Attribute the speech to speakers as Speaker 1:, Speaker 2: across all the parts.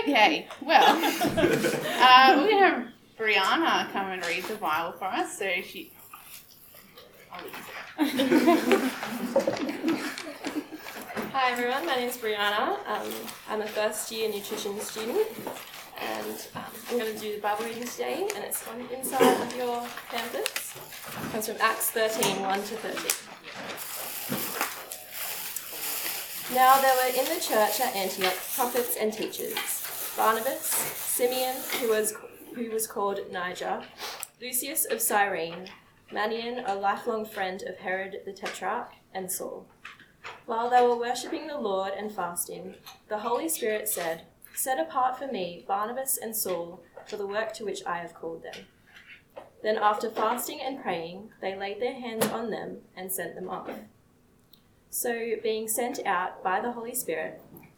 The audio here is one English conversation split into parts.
Speaker 1: Okay, well, uh, we're going to have Brianna come and read the Bible for us. So she.
Speaker 2: Hi everyone, my name is Brianna. Um, I'm a first year nutrition student and um, I'm going to do the Bible reading today and it's on the inside of your pamphlets. It comes from Acts 13 1 to 13. Now there were in the church at Antioch prophets and teachers Barnabas, Simeon, who was, who was called Niger, Lucius of Cyrene, Manaen, a lifelong friend of Herod the Tetrarch, and Saul. While they were worshipping the Lord and fasting, the Holy Spirit said, Set apart for me Barnabas and Saul for the work to which I have called them. Then, after fasting and praying, they laid their hands on them and sent them off. So, being sent out by the Holy Spirit,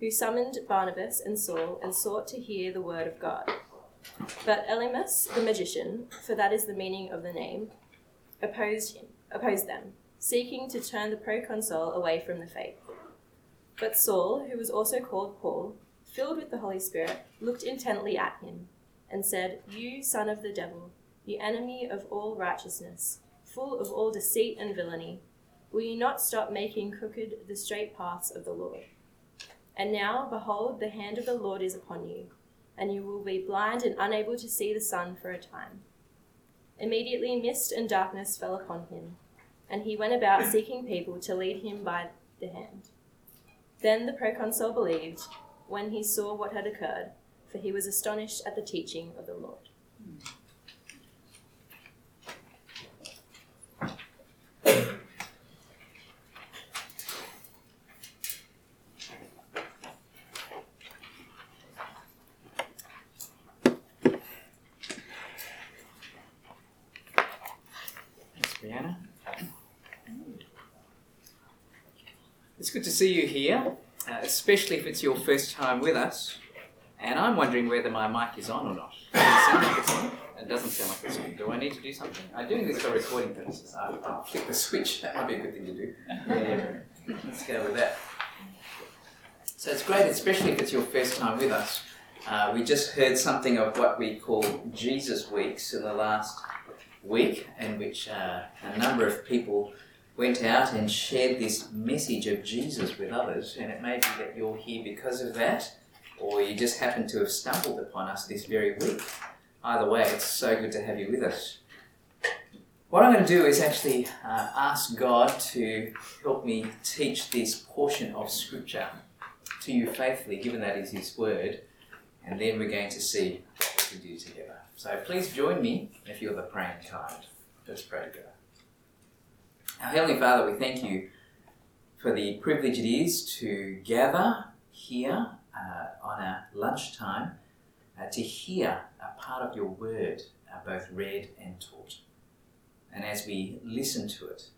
Speaker 2: who summoned Barnabas and Saul and sought to hear the word of God. But Elymas, the magician, for that is the meaning of the name, opposed him, opposed them, seeking to turn the proconsul away from the faith. But Saul, who was also called Paul, filled with the Holy Spirit, looked intently at him and said, You son of the devil, you enemy of all righteousness, full of all deceit and villainy, will you not stop making crooked the straight paths of the Lord? And now, behold, the hand of the Lord is upon you, and you will be blind and unable to see the sun for a time. Immediately, mist and darkness fell upon him, and he went about seeking people to lead him by the hand. Then the proconsul believed when he saw what had occurred, for he was astonished at the teaching of the Lord.
Speaker 3: Thanks, Brianna. It's good to see you here, uh, especially if it's your first time with us. And I'm wondering whether my mic is on or not. Does it sound like it's on? It doesn't sound like it's on. Do I need to do something? I'm doing this for recording purposes. I'll, I'll flick the switch. That might be a good thing to do. Yeah, let's go with that. So it's great, especially if it's your first time with us. Uh, we just heard something of what we call Jesus Weeks in the last week, in which uh, a number of people went out and shared this message of Jesus with others. And it may be that you're here because of that, or you just happen to have stumbled upon us this very week. Either way, it's so good to have you with us. What I'm going to do is actually uh, ask God to help me teach this portion of Scripture to you faithfully, given that is His Word, and then we're going to see what we can do together. So please join me if you're the praying kind. Let's pray together. Our Heavenly Father, we thank you for the privilege it is to gather here uh, on a lunchtime uh, to hear a part of your word, uh, both read and taught. And as we listen to it,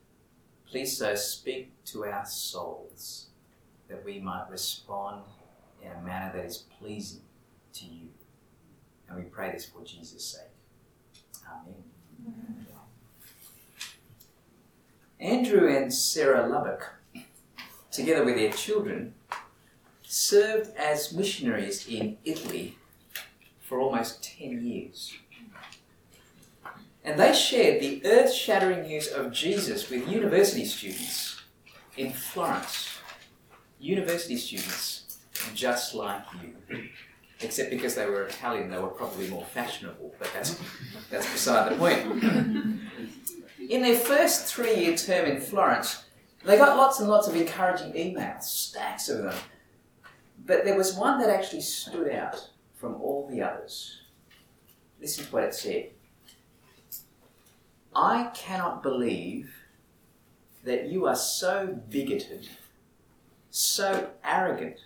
Speaker 3: please so speak to our souls that we might respond in a manner that is pleasing to you. And we pray this for Jesus' sake. Amen. Andrew and Sarah Lubbock, together with their children, served as missionaries in Italy for almost 10 years. And they shared the earth shattering news of Jesus with university students in Florence. University students just like you. Except because they were Italian, they were probably more fashionable, but that's, that's beside the point. In their first three year term in Florence, they got lots and lots of encouraging emails, stacks of them. But there was one that actually stood out from all the others. This is what it said. I cannot believe that you are so bigoted, so arrogant,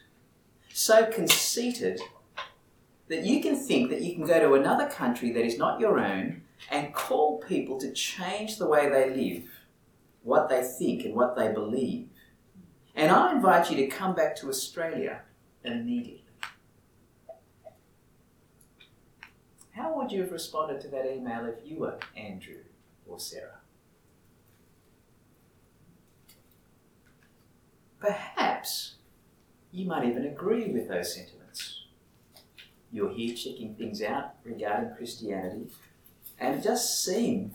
Speaker 3: so conceited, that you can think that you can go to another country that is not your own and call people to change the way they live, what they think, and what they believe. And I invite you to come back to Australia immediately. How would you have responded to that email if you were Andrew or Sarah? Perhaps you might even agree with those sentiments. You're here checking things out regarding Christianity, and it does seem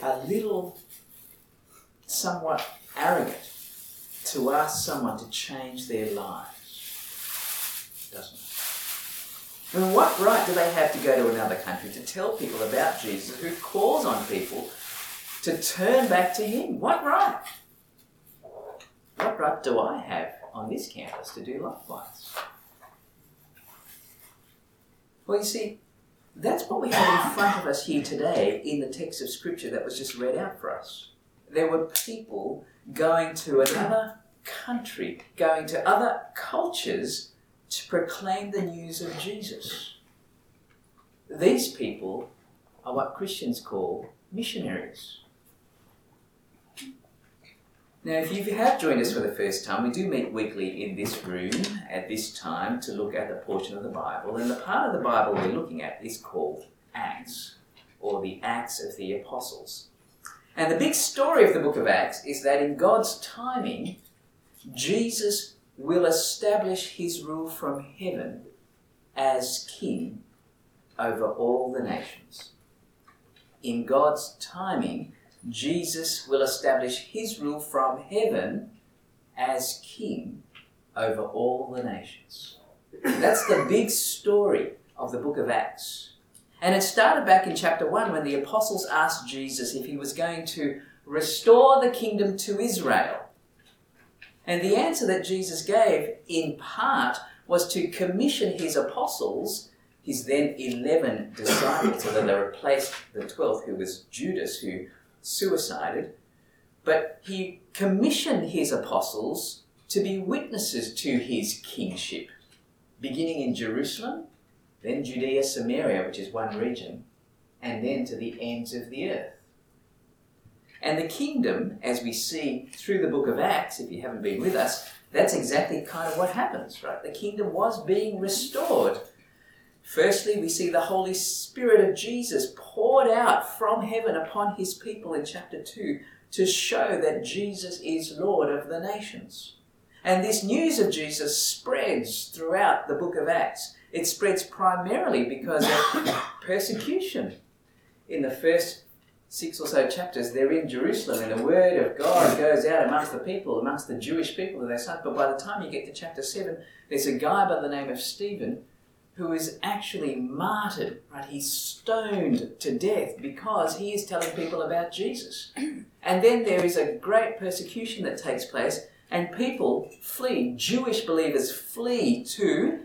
Speaker 3: a little somewhat arrogant to ask someone to change their lives, doesn't it? I mean, what right do they have to go to another country to tell people about Jesus who calls on people to turn back to Him? What right? What right do I have on this campus to do likewise? Well, you see, that's what we have in front of us here today in the text of Scripture that was just read out for us. There were people going to another country, going to other cultures to proclaim the news of Jesus. These people are what Christians call missionaries. Now, if you have joined us for the first time, we do meet weekly in this room at this time to look at the portion of the Bible. And the part of the Bible we're looking at is called Acts, or the Acts of the Apostles. And the big story of the book of Acts is that in God's timing, Jesus will establish his rule from heaven as king over all the nations. In God's timing, Jesus will establish his rule from heaven as king over all the nations. That's the big story of the book of Acts. And it started back in chapter 1 when the apostles asked Jesus if he was going to restore the kingdom to Israel. And the answer that Jesus gave, in part, was to commission his apostles, his then 11 disciples, so that they replaced the 12th, who was Judas, who suicided. But he commissioned his apostles to be witnesses to his kingship, beginning in Jerusalem, then Judea, Samaria, which is one region, and then to the ends of the earth. And the kingdom, as we see through the book of Acts, if you haven't been with us, that's exactly kind of what happens, right? The kingdom was being restored. Firstly, we see the Holy Spirit of Jesus poured out from heaven upon his people in chapter 2 to show that Jesus is Lord of the nations. And this news of Jesus spreads throughout the book of Acts. It spreads primarily because of persecution. In the first six or so chapters, they're in Jerusalem, and the word of God goes out amongst the people, amongst the Jewish people of their son. But by the time you get to chapter seven, there's a guy by the name of Stephen who is actually martyred, right? He's stoned to death because he is telling people about Jesus. And then there is a great persecution that takes place, and people flee. Jewish believers flee to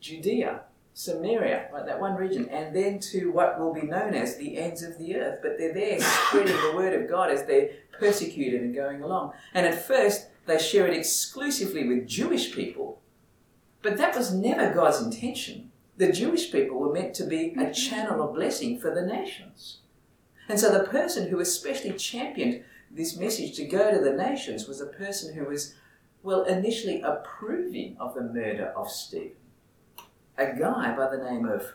Speaker 3: Judea Samaria, right, that one region, and then to what will be known as the ends of the earth. But they're there spreading the word of God as they're persecuted and going along. And at first, they share it exclusively with Jewish people, but that was never God's intention. The Jewish people were meant to be a mm-hmm. channel of blessing for the nations. And so the person who especially championed this message to go to the nations was a person who was, well, initially approving of the murder of Stephen a guy by the name of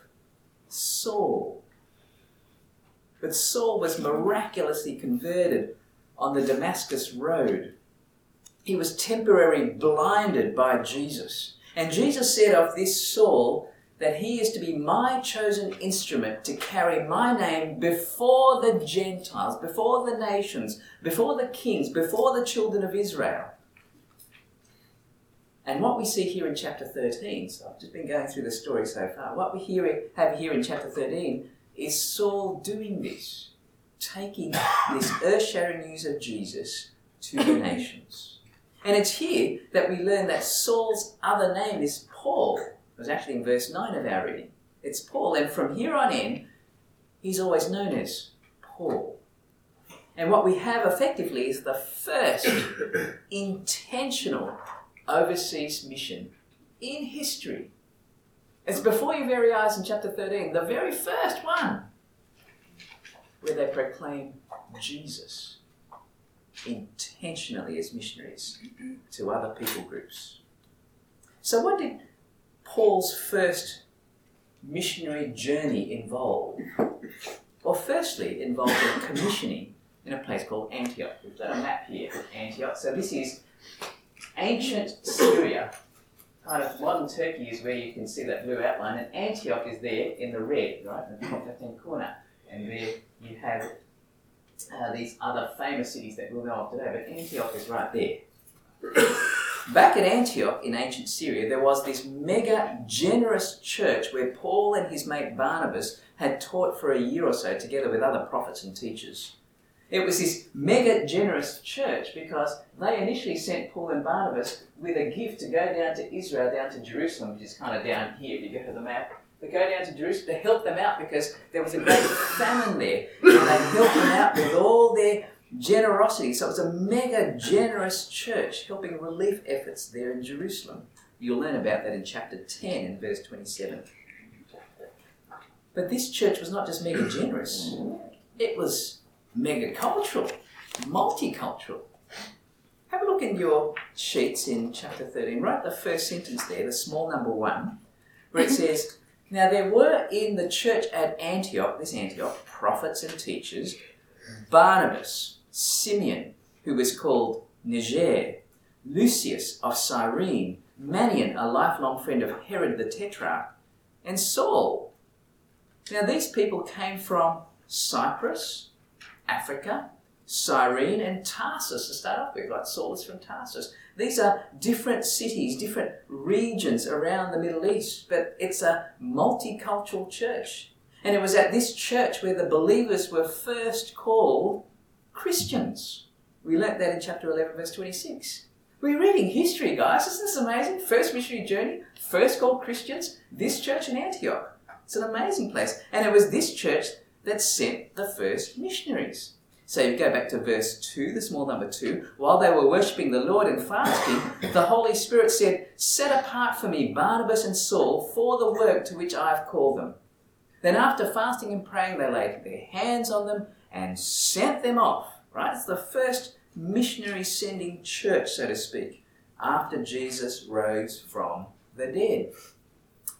Speaker 3: Saul. But Saul was miraculously converted on the Damascus Road. He was temporarily blinded by Jesus. And Jesus said of this Saul that he is to be my chosen instrument to carry my name before the Gentiles, before the nations, before the kings, before the children of Israel. And what we see here in chapter 13, so I've just been going through the story so far, what we hear, have here in chapter 13 is Saul doing this, taking this earth shattering news of Jesus to the nations. And it's here that we learn that Saul's other name is Paul. It was actually in verse 9 of our reading. It's Paul, and from here on in, he's always known as Paul. And what we have effectively is the first intentional overseas mission in history. It's before your very eyes in chapter 13, the very first one, where they proclaim Jesus intentionally as missionaries to other people groups. So, what did Paul's first missionary journey involve? Well, firstly, it involved a commissioning in a place called Antioch. We've got a map here of Antioch. So, this is ancient Syria. Kind of modern Turkey is where you can see that blue outline, and Antioch is there in the red, right, in the top left hand corner. And there you have uh, these other famous cities that we'll know of today, but Antioch is right there. Back at Antioch in ancient Syria, there was this mega generous church where Paul and his mate Barnabas had taught for a year or so together with other prophets and teachers. It was this mega generous church because they initially sent Paul and Barnabas with a gift to go down to Israel, down to Jerusalem, which is kind of down here if you go to the map. They go down to Jerusalem to help them out because there was a great famine there. And they helped them out with all their generosity. So it was a mega generous church helping relief efforts there in Jerusalem. You'll learn about that in chapter 10 and verse 27. But this church was not just mega generous, it was mega cultural, multicultural. Have a look in your sheets in chapter 13. Write the first sentence there, the small number one, where it says, Now there were in the church at Antioch, this Antioch, prophets and teachers, Barnabas, Simeon, who was called Niger, Lucius of Cyrene, Manaen, a lifelong friend of Herod the Tetrarch, and Saul. Now these people came from Cyprus, Africa, Cyrene, and Tarsus to start off with, like Saul is from Tarsus. These are different cities, different regions around the Middle East, but it's a multicultural church. And it was at this church where the believers were first called Christians. We learnt that in chapter 11, verse 26. We're reading history, guys. Isn't this amazing? First missionary journey, first called Christians, this church in Antioch. It's an amazing place. And it was this church that sent the first missionaries. So you go back to verse 2, the small number 2. While they were worshipping the Lord and fasting, the Holy Spirit said, Set apart for me Barnabas and Saul for the work to which I have called them. Then, after fasting and praying, they laid their hands on them and sent them off. Right? It's the first missionary sending church, so to speak, after Jesus rose from the dead.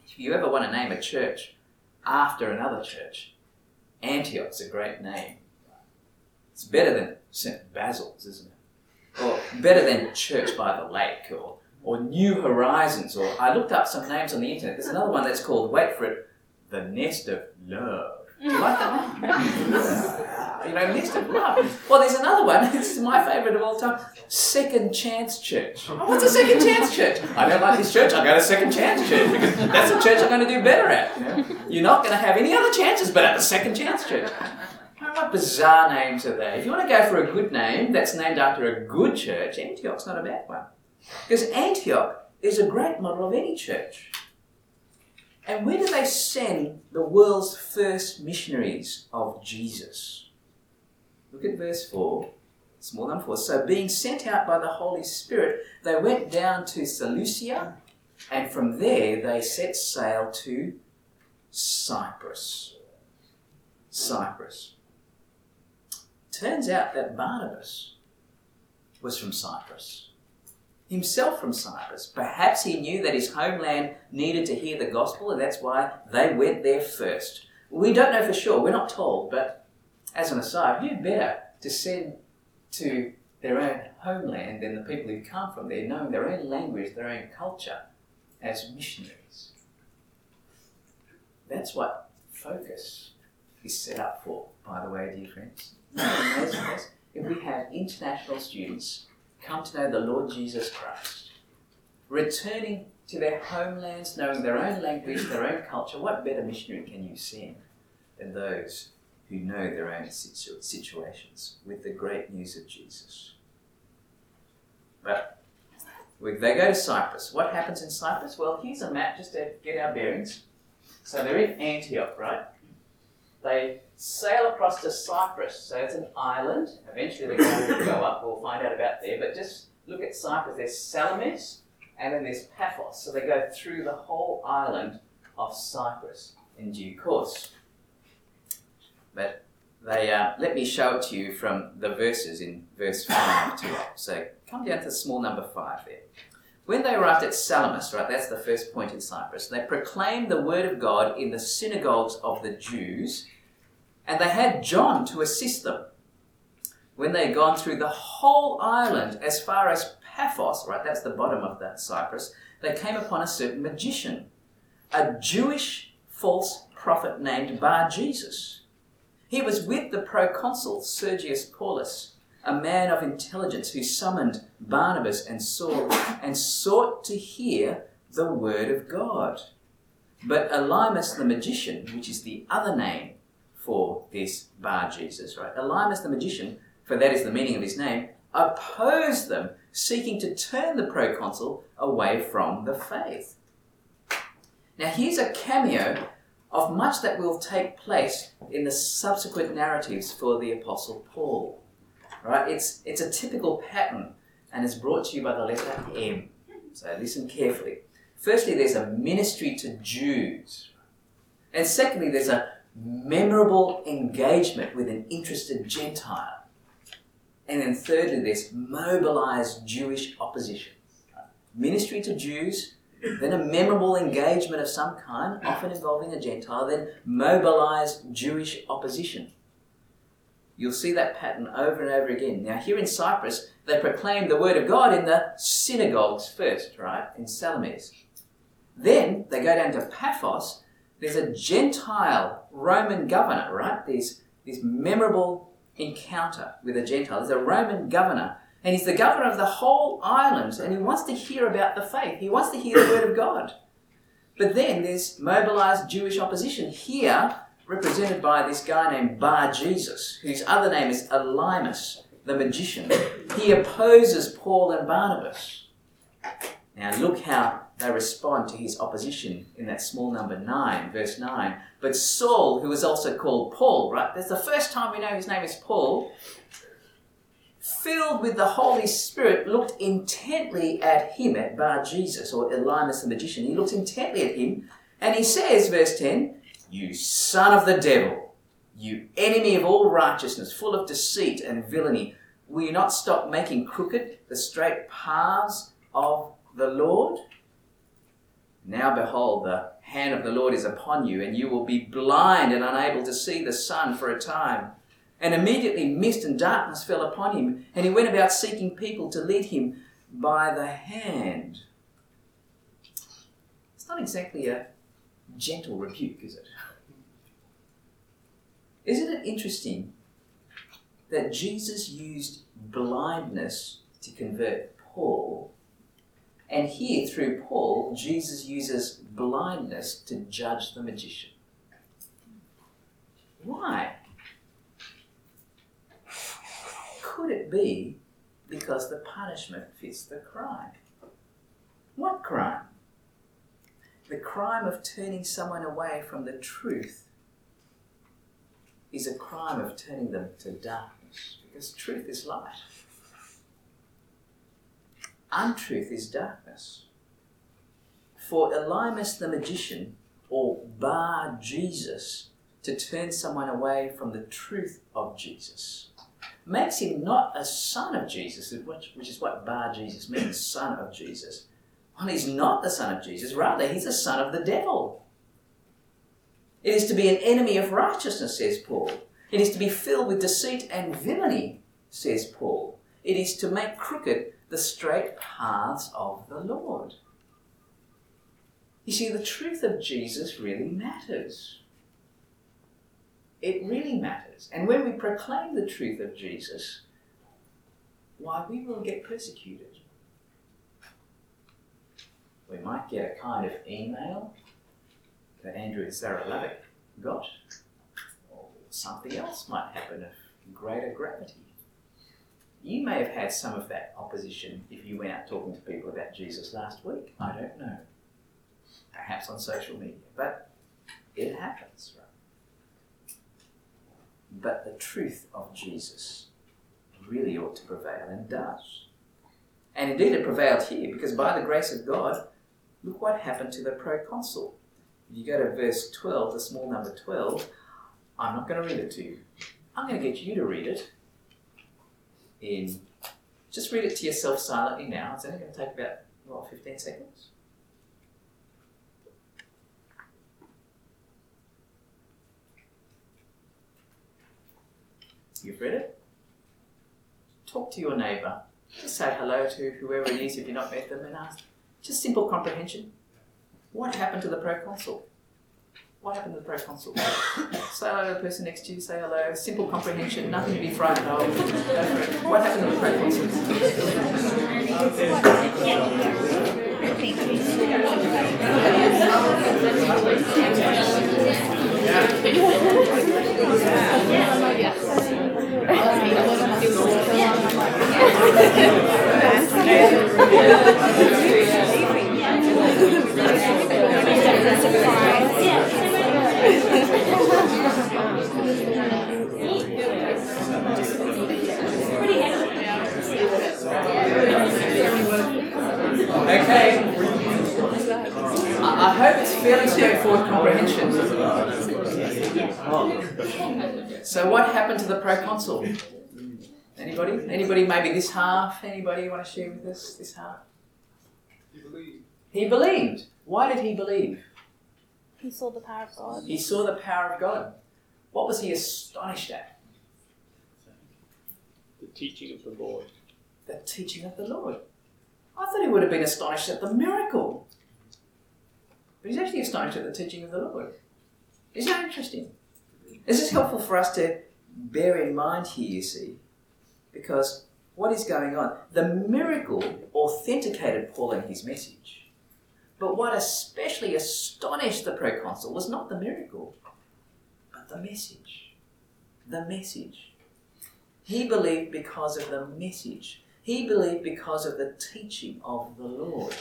Speaker 3: If you ever want to name a church after another church, Antioch's a great name. It's better than St. Basil's, isn't it? Or better than Church by the Lake or, or New Horizons. Or I looked up some names on the internet. There's another one that's called, wait for it, The Nest of Love. Do you like that one? you know, Nest of Love. Well, there's another one. This is my favourite of all time. Second Chance Church. Oh, what's a Second Chance Church? I don't like this church. I go to Second Chance Church because that's the church I'm going to do better at. You know? You're not going to have any other chances but at the Second Chance Church. Bizarre names are they? If you want to go for a good name that's named after a good church, Antioch's not a bad one. Because Antioch is a great model of any church. And where do they send the world's first missionaries of Jesus? Look at verse 4, It's more than 4. So, being sent out by the Holy Spirit, they went down to Seleucia, and from there they set sail to Cyprus. Cyprus. Turns out that Barnabas was from Cyprus. Himself from Cyprus. Perhaps he knew that his homeland needed to hear the gospel, and that's why they went there first. We don't know for sure, we're not told, but as an aside, who better to send to their own homeland than the people who come from there, knowing their own language, their own culture, as missionaries? That's what focus is set up for, by the way, dear friends. If we have international students come to know the Lord Jesus Christ, returning to their homelands, knowing their own language, their own culture, what better missionary can you send than those who know their own situ- situations with the great news of Jesus? But they go to Cyprus. What happens in Cyprus? Well, here's a map just to get our bearings. So they're in Antioch, right? They sail across to Cyprus. So it's an island. Eventually they're going go up. We'll find out about there. But just look at Cyprus. There's Salamis and then there's Paphos. So they go through the whole island of Cyprus in due course. But they uh, let me show it to you from the verses in verse 5 to So come down to small number 5 there. When they arrived at Salamis, right, that's the first point in Cyprus, they proclaimed the word of God in the synagogues of the Jews, and they had John to assist them. When they had gone through the whole island as far as Paphos, right, that's the bottom of that Cyprus, they came upon a certain magician, a Jewish false prophet named Bar Jesus. He was with the proconsul Sergius Paulus a man of intelligence who summoned Barnabas and Saul and sought to hear the word of God. But Elymas the magician, which is the other name for this Bar Jesus, right? Elymas the magician, for that is the meaning of his name, opposed them, seeking to turn the proconsul away from the faith. Now, here's a cameo of much that will take place in the subsequent narratives for the Apostle Paul. Right? It's, it's a typical pattern and it's brought to you by the letter M. So listen carefully. Firstly, there's a ministry to Jews. And secondly, there's a memorable engagement with an interested Gentile. And then thirdly, there's mobilized Jewish opposition. Ministry to Jews, then a memorable engagement of some kind, often involving a Gentile, then mobilized Jewish opposition. You'll see that pattern over and over again. Now, here in Cyprus, they proclaim the word of God in the synagogues first, right? In Salamis. Then they go down to Paphos. There's a Gentile Roman governor, right? There's this memorable encounter with a Gentile. There's a Roman governor, and he's the governor of the whole island, and he wants to hear about the faith. He wants to hear the word of God. But then there's mobilized Jewish opposition. Here, represented by this guy named Bar Jesus, whose other name is Elymas, the magician. He opposes Paul and Barnabas. Now look how they respond to his opposition in that small number 9, verse 9. But Saul, who is also called Paul, right? That's the first time we know his name is Paul. Filled with the Holy Spirit, looked intently at him, at Bar Jesus, or Elymas the magician. He looked intently at him, and he says, verse 10, you son of the devil, you enemy of all righteousness, full of deceit and villainy, will you not stop making crooked the straight paths of the Lord? Now behold, the hand of the Lord is upon you, and you will be blind and unable to see the sun for a time. And immediately mist and darkness fell upon him, and he went about seeking people to lead him by the hand. It's not exactly a gentle rebuke, is it? Isn't it interesting that Jesus used blindness to convert Paul, and here through Paul, Jesus uses blindness to judge the magician? Why? Could it be because the punishment fits the crime? What crime? The crime of turning someone away from the truth is a crime of turning them to darkness because truth is light. Untruth is darkness. For Elymas the magician, or Bar Jesus, to turn someone away from the truth of Jesus makes him not a son of Jesus, which is what Bar Jesus means, son of Jesus. Well, he's not the son of Jesus, rather, he's a son of the devil. It is to be an enemy of righteousness, says Paul. It is to be filled with deceit and villainy, says Paul. It is to make crooked the straight paths of the Lord. You see, the truth of Jesus really matters. It really matters. And when we proclaim the truth of Jesus, why, we will get persecuted. We might get a kind of email that Andrew and Sarah Lovick got, or something else might happen of greater gravity. You may have had some of that opposition if you went out talking to people about Jesus last week. I don't know. Perhaps on social media, but it happens, right? But the truth of Jesus really ought to prevail and does. And indeed, it prevailed here because by the grace of God, look what happened to the proconsul If you go to verse 12, the small number 12, I'm not going to read it to you. I'm going to get you to read it in. Just read it to yourself silently now. It's only going to take about, what, 15 seconds? You've read it? Talk to your neighbour. Just say hello to whoever it is if you've not met them and ask. Just simple comprehension. What happened to the proconsul? What happened to the proconsul? say hello to the person next to you, say hello. Simple comprehension, nothing to be frightened of. What happened to the proconsul? Okay. I, I hope it's fairly straightforward comprehension. So what happened to the proconsul? Anybody? Anybody maybe this half? Anybody want to share with us this half?
Speaker 4: He believed.
Speaker 3: He believed. Why did he believe?
Speaker 5: He saw the power of God.
Speaker 3: He saw the power of God. What was he astonished at?
Speaker 4: The teaching of the Lord.
Speaker 3: The teaching of the Lord. I thought he would have been astonished at the miracle. But he's actually astonished at the teaching of the Lord. Isn't that interesting? This is helpful for us to bear in mind here, you see, because what is going on? The miracle authenticated Paul and his message. But what especially astonished the proconsul was not the miracle, but the message. The message. He believed because of the message. He believed because of the teaching of the Lord.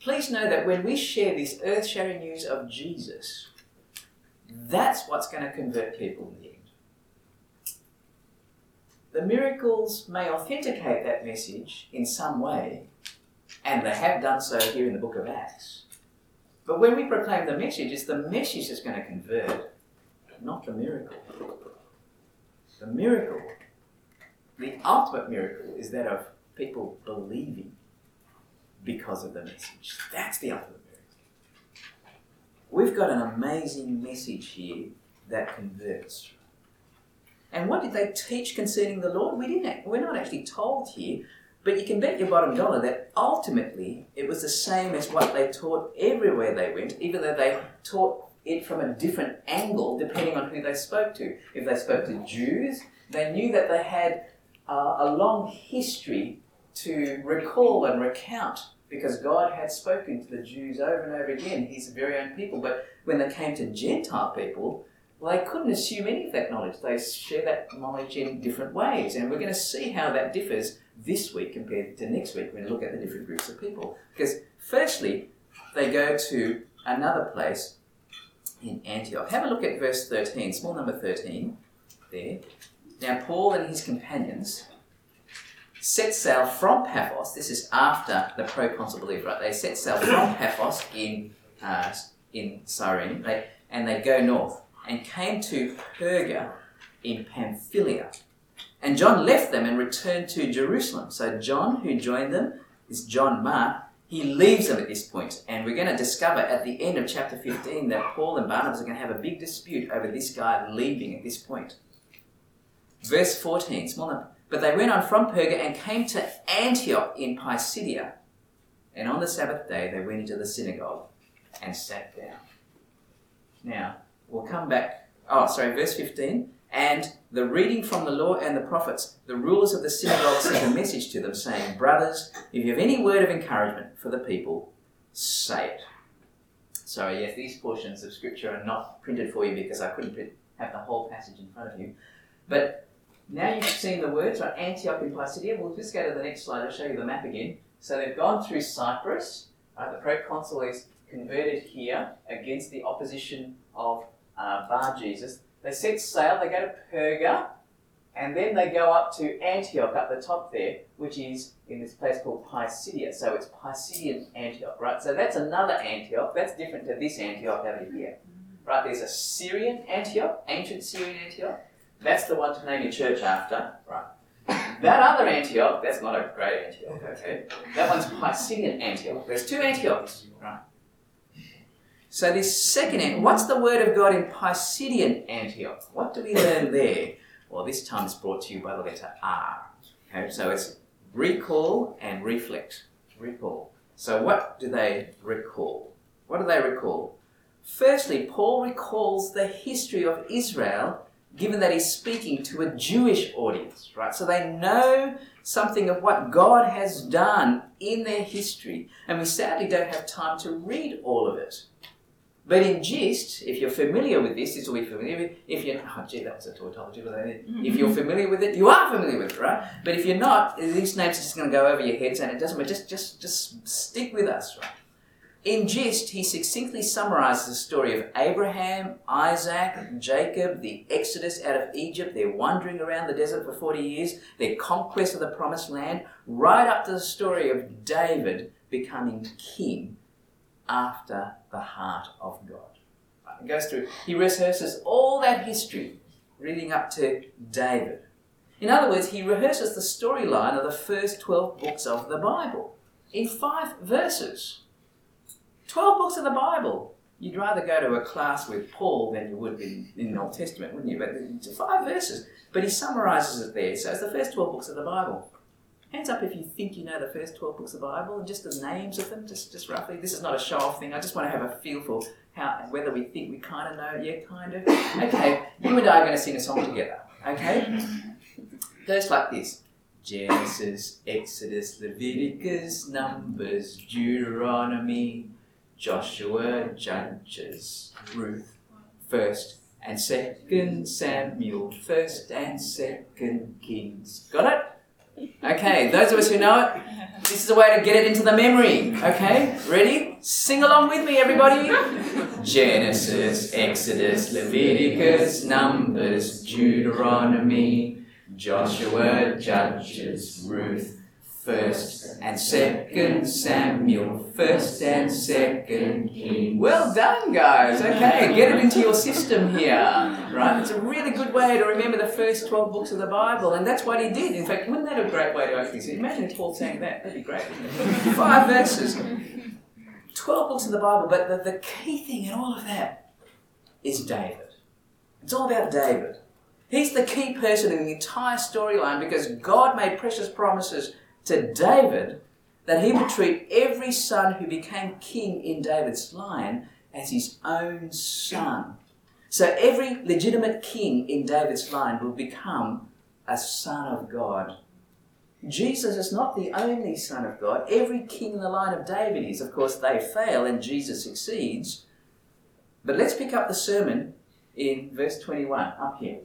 Speaker 3: Please know that when we share this earth shattering news of Jesus, that's what's going to convert people in the end. The miracles may authenticate that message in some way, and they have done so here in the book of Acts. But when we proclaim the message, it's the message that's going to convert, not the miracle. The miracle, the ultimate miracle, is that of people believing because of the message. That's the ultimate miracle. We've got an amazing message here that converts. And what did they teach concerning the Lord? We didn't. We're not actually told here, but you can bet your bottom dollar that ultimately it was the same as what they taught everywhere they went, even though they taught it from a different angle depending on who they spoke to. If they spoke to Jews, they knew that they had uh, a long history to recall and recount because God had spoken to the Jews over and over again, his very own people. But when they came to Gentile people, well, they couldn't assume any of that knowledge. They share that knowledge in different ways. And we're going to see how that differs this week compared to next week when we look at the different groups of people. Because, firstly, they go to another place in Antioch. Have a look at verse 13, small number 13 there. Now, Paul and his companions set sail from Paphos. This is after the proconsul belief, right? They set sail from Paphos in uh, in Cyrene, they, and they go north and came to Perga in Pamphylia. And John left them and returned to Jerusalem. So John, who joined them, is John Mark. He leaves them at this point, and we're going to discover at the end of chapter 15 that Paul and Barnabas are going to have a big dispute over this guy leaving at this point. Verse 14, small number. But they went on from Perga and came to Antioch in Pisidia. And on the Sabbath day they went into the synagogue and sat down. Now, we'll come back. Oh, sorry, verse 15. And the reading from the law and the prophets, the rulers of the synagogue sent a message to them, saying, Brothers, if you have any word of encouragement for the people, say it. Sorry, yes, these portions of scripture are not printed for you because I couldn't have the whole passage in front of you. But now you've seen the words, right? Antioch in Pisidia. We'll just go to the next slide. I'll show you the map again. So they've gone through Cyprus. Right? The proconsul is converted here against the opposition of uh, Bar Jesus. They set sail. They go to Perga, and then they go up to Antioch up the top there, which is in this place called Pisidia. So it's Pisidian Antioch, right? So that's another Antioch. That's different to this Antioch over here, right? There's a Syrian Antioch, ancient Syrian Antioch. That's the one to name your church after, right? That other Antioch, that's not a great Antioch, okay? That one's Pisidian Antioch. There's two Antiochs, right? So this second, Ant- what's the word of God in Pisidian Antioch? What do we learn there? Well, this time it's brought to you by the letter R. Okay, so it's recall and reflect. Recall. So what do they recall? What do they recall? Firstly, Paul recalls the history of Israel, given that he's speaking to a Jewish audience, right? So they know something of what God has done in their history, and we sadly don't have time to read all of it. But in gist, if you're familiar with this, this will be familiar with. If you're, oh gee, that was a tautology. Was it? Mm-hmm. If you're familiar with it, you are familiar with it, right? But if you're not, these names are just going to go over your heads, and it doesn't. matter. just, just, just stick with us, right? In gist, he succinctly summarizes the story of Abraham, Isaac, Jacob, the exodus out of Egypt, their wandering around the desert for 40 years, their conquest of the promised land, right up to the story of David becoming king after the heart of God. It goes through, he rehearses all that history leading up to David. In other words, he rehearses the storyline of the first 12 books of the Bible in five verses. 12 books of the Bible. You'd rather go to a class with Paul than you would in, in the Old Testament, wouldn't you? But it's five verses. But he summarizes it there. So it's the first 12 books of the Bible. Hands up if you think you know the first 12 books of the Bible and just the names of them, just, just roughly. This is not a show off thing. I just want to have a feel for how whether we think we kind of know. Yeah, kind of. Okay, you and I are going to sing a song together. Okay? Goes like this Genesis, Exodus, Leviticus, Numbers, Deuteronomy, Joshua, Judges, Ruth, First and Second Samuel, First and Second Kings. Got it? Okay, those of us who know it, this is a way to get it into the memory. Okay, ready? Sing along with me, everybody. Genesis, Exodus, Leviticus, Numbers, Deuteronomy, Joshua, Judges, Ruth, First and Second Samuel, First and Second King. Well done, guys. Okay, get it into your system here. Right? It's a really good way to remember the first 12 books of the Bible, and that's what he did. In fact, wouldn't that a great way to open see? Imagine Paul saying that. That'd be great. Five verses. 12 books of the Bible, but the, the key thing in all of that is David. It's all about David. He's the key person in the entire storyline because God made precious promises to David that he would treat every son who became king in David's line as his own son. So every legitimate king in David's line will become a son of God. Jesus is not the only son of God. Every king in the line of David is. Of course, they fail and Jesus succeeds. But let's pick up the sermon in verse 21, up here.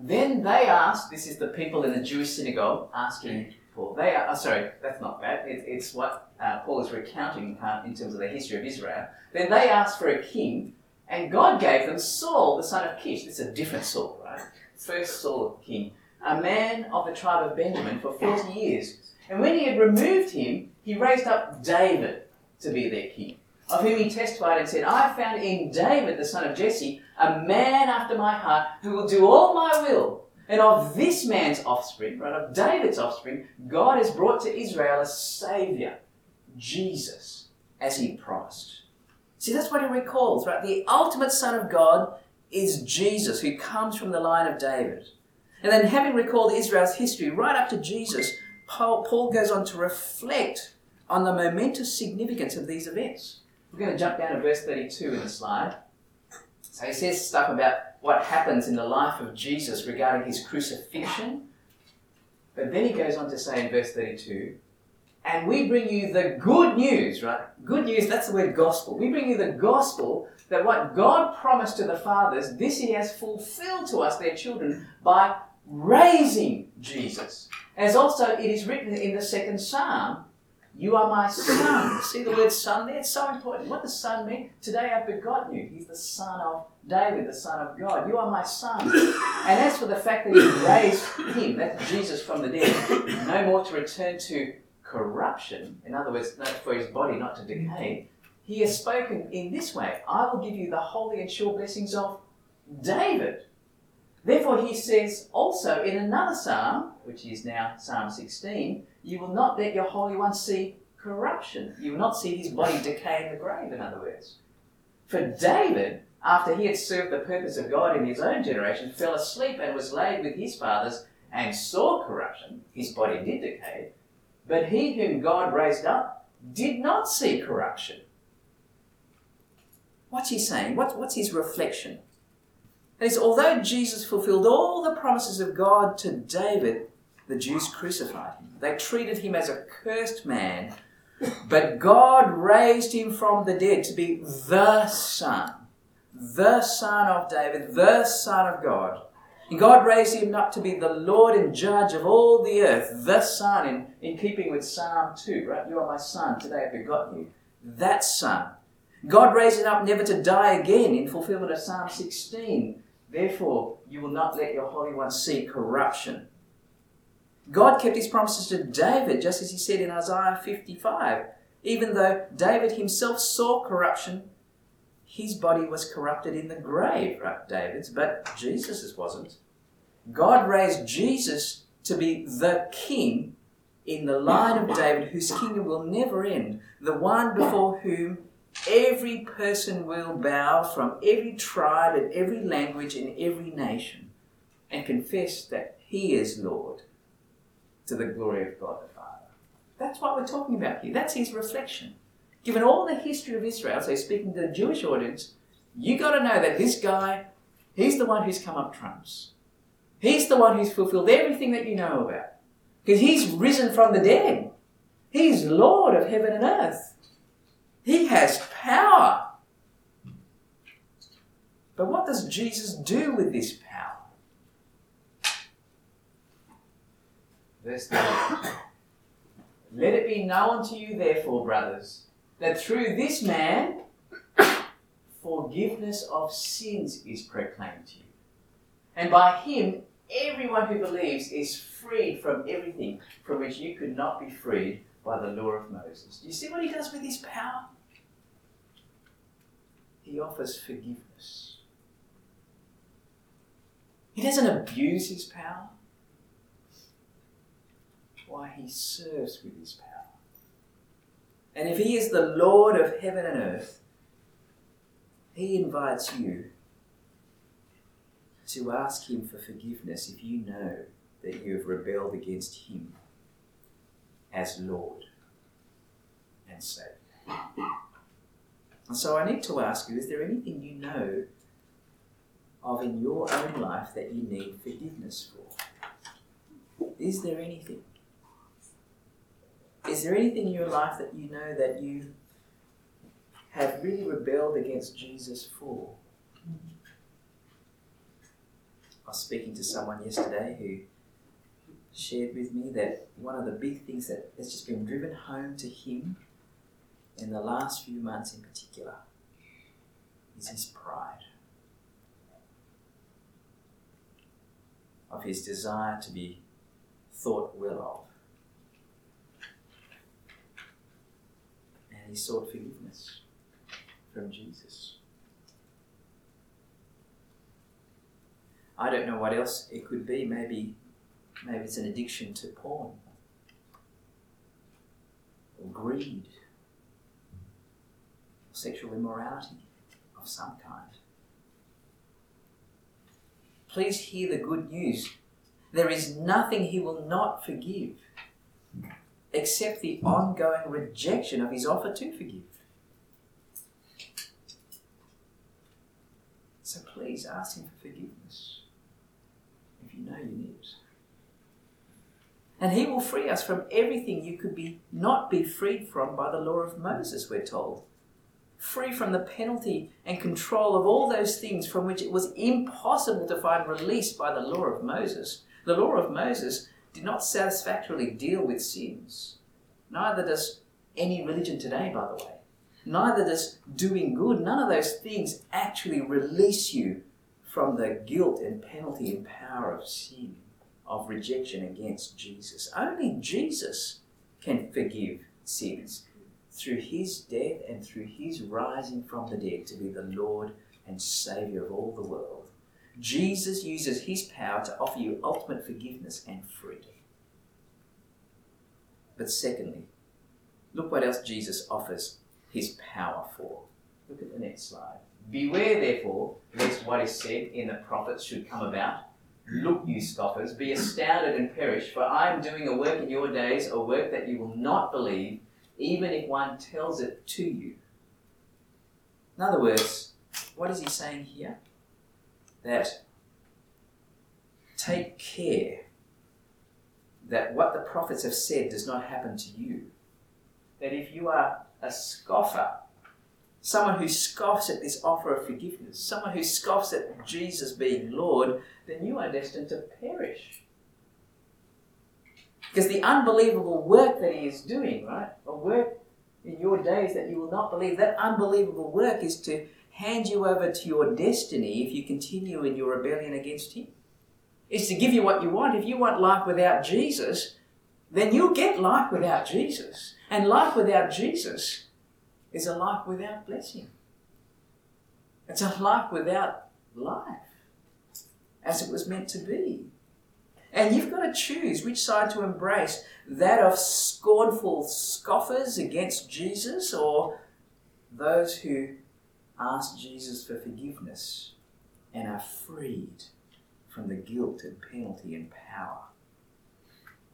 Speaker 3: Then they asked, this is the people in the Jewish synagogue asking Paul. They are, oh, sorry, that's not bad. It, it's what uh, Paul is recounting uh, in terms of the history of Israel. Then they asked for a king, and God gave them Saul, the son of Kish. It's a different Saul, right? First Saul king, a man of the tribe of Benjamin for 40 years. And when he had removed him, he raised up David to be their king, of whom he testified and said, I found in David, the son of Jesse, a man after my heart who will do all my will. And of this man's offspring, right, of David's offspring, God has brought to Israel a Saviour, Jesus, as he promised. See, that's what he recalls, right? The ultimate Son of God is Jesus, who comes from the line of David. And then, having recalled Israel's history right up to Jesus, Paul, Paul goes on to reflect on the momentous significance of these events. We're going to jump down to verse 32 in the slide. So he says stuff about what happens in the life of Jesus regarding his crucifixion. But then he goes on to say in verse 32, and we bring you the good news, right? Good news, that's the word gospel. We bring you the gospel that what God promised to the fathers, this he has fulfilled to us, their children, by raising Jesus. As also it is written in the second psalm, You are my son. See the word son there? It's so important. What does son mean? Today I've begotten you. He's the son of David, the son of God. You are my son. And as for the fact that he raised him, that's Jesus from the dead, no more to return to corruption, in other words, for his body not to decay, he has spoken in this way I will give you the holy and sure blessings of David. Therefore, he says also in another psalm, which is now Psalm 16, you will not let your Holy One see corruption. You will not see his body decay in the grave, in other words. For David, after he had served the purpose of God in his own generation, fell asleep and was laid with his fathers and saw corruption. His body did decay. But he whom God raised up did not see corruption. What's he saying? What, what's his reflection? That is, although Jesus fulfilled all the promises of God to David, the Jews crucified him. They treated him as a cursed man, but God raised him from the dead to be the Son, the Son of David, the Son of God. And God raised him up to be the Lord and Judge of all the earth, the Son, in, in keeping with Psalm 2, right? You are my Son, today I've begotten you. That Son. God raised him up never to die again in fulfillment of Psalm 16. Therefore, you will not let your Holy One see corruption. God kept his promises to David, just as he said in Isaiah 55. Even though David himself saw corruption, his body was corrupted in the grave, right, David's, but Jesus's wasn't. God raised Jesus to be the king in the line of David, whose kingdom will never end, the one before whom every person will bow from every tribe and every language and every nation and confess that he is Lord to the glory of God the Father. That's what we're talking about here. That's his reflection. Given all the history of Israel, so speaking to the Jewish audience, you got to know that this guy, he's the one who's come up trumps. He's the one who's fulfilled everything that you know about. Because he's risen from the dead. He's Lord of heaven and earth. He has power. But what does Jesus do with this power? Verse 9. Let it be known to you, therefore, brothers, that through this man forgiveness of sins is proclaimed to you. And by him, everyone who believes is freed from everything from which you could not be freed by the law of Moses. Do you see what he does with his power? He offers forgiveness. He doesn't abuse his power. Why, he serves with his power. And if he is the Lord of heaven and earth, he invites you to ask him for forgiveness if you know that you have rebelled against him as Lord and Saviour. So I need to ask you is there anything you know of in your own life that you need forgiveness for? Is there anything? Is there anything in your life that you know that you have really rebelled against Jesus for? I was speaking to someone yesterday who shared with me that one of the big things that has just been driven home to him in the last few months in particular is his pride. Of his desire to be thought well of. And he sought forgiveness from Jesus. I don't know what else it could be. Maybe, maybe it's an addiction to porn or greed sexual immorality of some kind. Please hear the good news. There is nothing he will not forgive except the ongoing rejection of his offer to forgive. So please ask him for forgiveness if you know you need it. And he will free us from everything you could be not be freed from by the law of Moses, we're told free from the penalty and control of all those things from which it was impossible to find release by the law of Moses. The law of Moses did not satisfactorily deal with sins. Neither does any religion today, by the way. Neither does doing good. None of those things actually release you from the guilt and penalty and power of sin, of rejection against Jesus. Only Jesus can forgive sins through his death and through his rising from the dead to be the Lord and Saviour of all the world. Jesus uses his power to offer you ultimate forgiveness and freedom. But secondly, look what else Jesus offers his power for. Look at the next slide. Beware, therefore, lest what is said in the prophets should come about. Look, you scoffers, be astounded and perish, for I am doing a work in your days, a work that you will not believe, even if one tells it to you. In other words, what is he saying here? That take care that what the prophets have said does not happen to you. That if you are a scoffer, someone who scoffs at this offer of forgiveness, someone who scoffs at Jesus being Lord, then you are destined to perish. Because the unbelievable work that He is doing, right? A work in your days that you will not believe, that unbelievable work is to hand you over to your destiny if you continue in your rebellion against Him. It's to give you what you want. If you want life without Jesus, then you'll get life without Jesus. And life without Jesus is a life without blessing. It's a life without life, as it was meant to be. And you've got to choose which side to embrace that of scornful scoffers against Jesus or those who ask Jesus for forgiveness and are freed from the guilt and penalty and power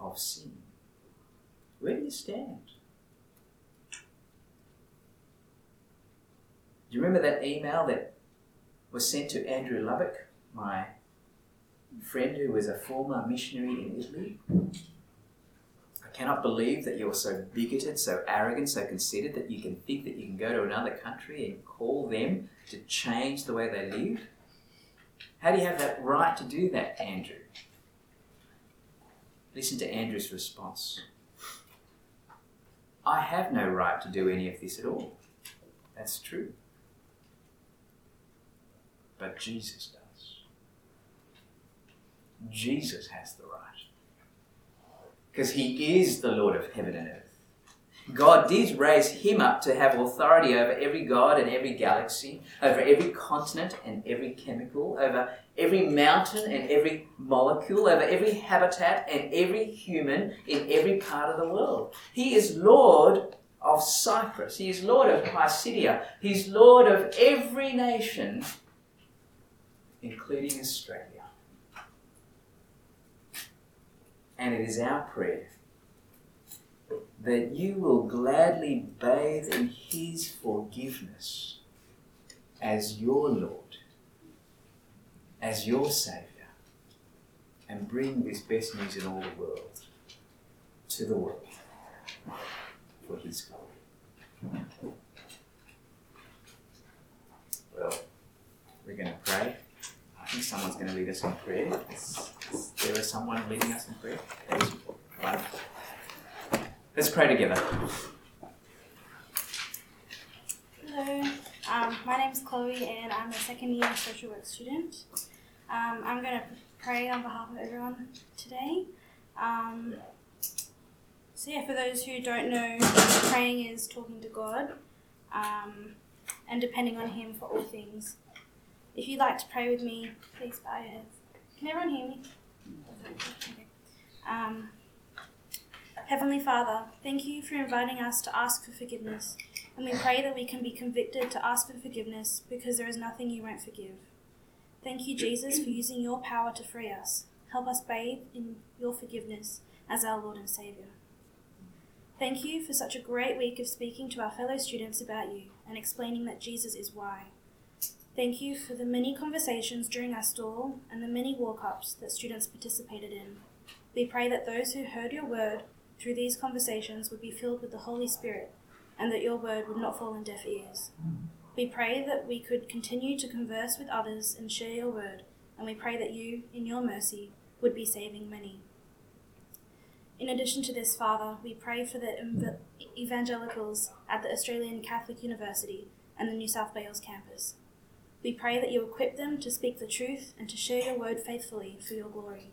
Speaker 3: of sin. Where do you stand? Do you remember that email that was sent to Andrew Lubbock, my friend who was a former missionary in Italy? I cannot believe that you're so bigoted, so arrogant, so conceited that you can think that you can go to another country and call them to change the way they live. How do you have that right to do that, Andrew? Listen to Andrew's response. I have no right to do any of this at all. That's true. But Jesus does. Jesus has the right. Because he is the Lord of heaven and earth. God did raise him up to have authority over every god and every galaxy, over every continent and every chemical, over every mountain and every molecule, over every habitat and every human in every part of the world. He is Lord of Cyprus. He is Lord of Pisidia. He's Lord of every nation, including Australia. And it is our prayer that you will gladly bathe in His forgiveness as your Lord, as your Saviour, and bring this best news in all the world to the world for His glory. Well, we're going to pray. I think someone's going to lead us in prayer. There is someone leading us in prayer? That is wonderful. Let's pray together.
Speaker 5: Hello, um, my name is Chloe and I'm a second year social work student. Um, I'm going to pray on behalf of everyone today. Um, so, yeah, for those who don't know, praying is talking to God um, and depending on Him for all things. If you'd like to pray with me, please bow your heads. Can everyone hear me? Um, Heavenly Father, thank you for inviting us to ask for forgiveness, and we pray that we can be convicted to ask for forgiveness because there is nothing you won't forgive. Thank you, Jesus, for using your power to free us. Help us bathe in your forgiveness as our Lord and Saviour. Thank you for such a great week of speaking to our fellow students about you and explaining that Jesus is why. Thank you for the many conversations during our stall and the many walk ups that students participated in. We pray that those who heard your word through these conversations would be filled with the Holy Spirit and that your word would not fall on deaf ears. We pray that we could continue to converse with others and share your word, and we pray that you, in your mercy, would be saving many. In addition to this, Father, we pray for the evangelicals at the Australian Catholic University and the New South Wales campus. We pray that you equip them to speak the truth and to share your word faithfully for your glory.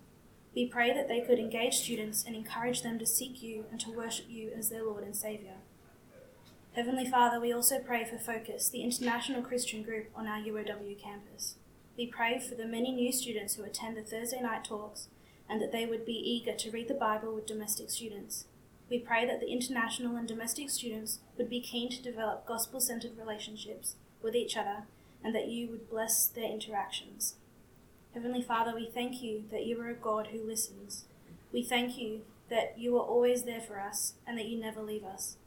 Speaker 5: We pray that they could engage students and encourage them to seek you and to worship you as their Lord and Saviour. Heavenly Father, we also pray for Focus, the international Christian group on our UOW campus. We pray for the many new students who attend the Thursday night talks and that they would be eager to read the Bible with domestic students. We pray that the international and domestic students would be keen to develop gospel centered relationships with each other and that you would bless their interactions. Heavenly Father, we thank you that you are a God who listens. We thank you that you are always there for us and that you never leave us.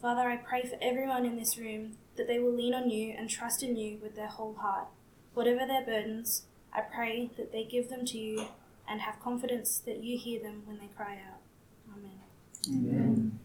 Speaker 5: Father, I pray for everyone in this room that they will lean on you and trust in you with their whole heart. Whatever their burdens, I pray that they give them to you and have confidence that you hear them when they cry out. Amen.
Speaker 6: Amen.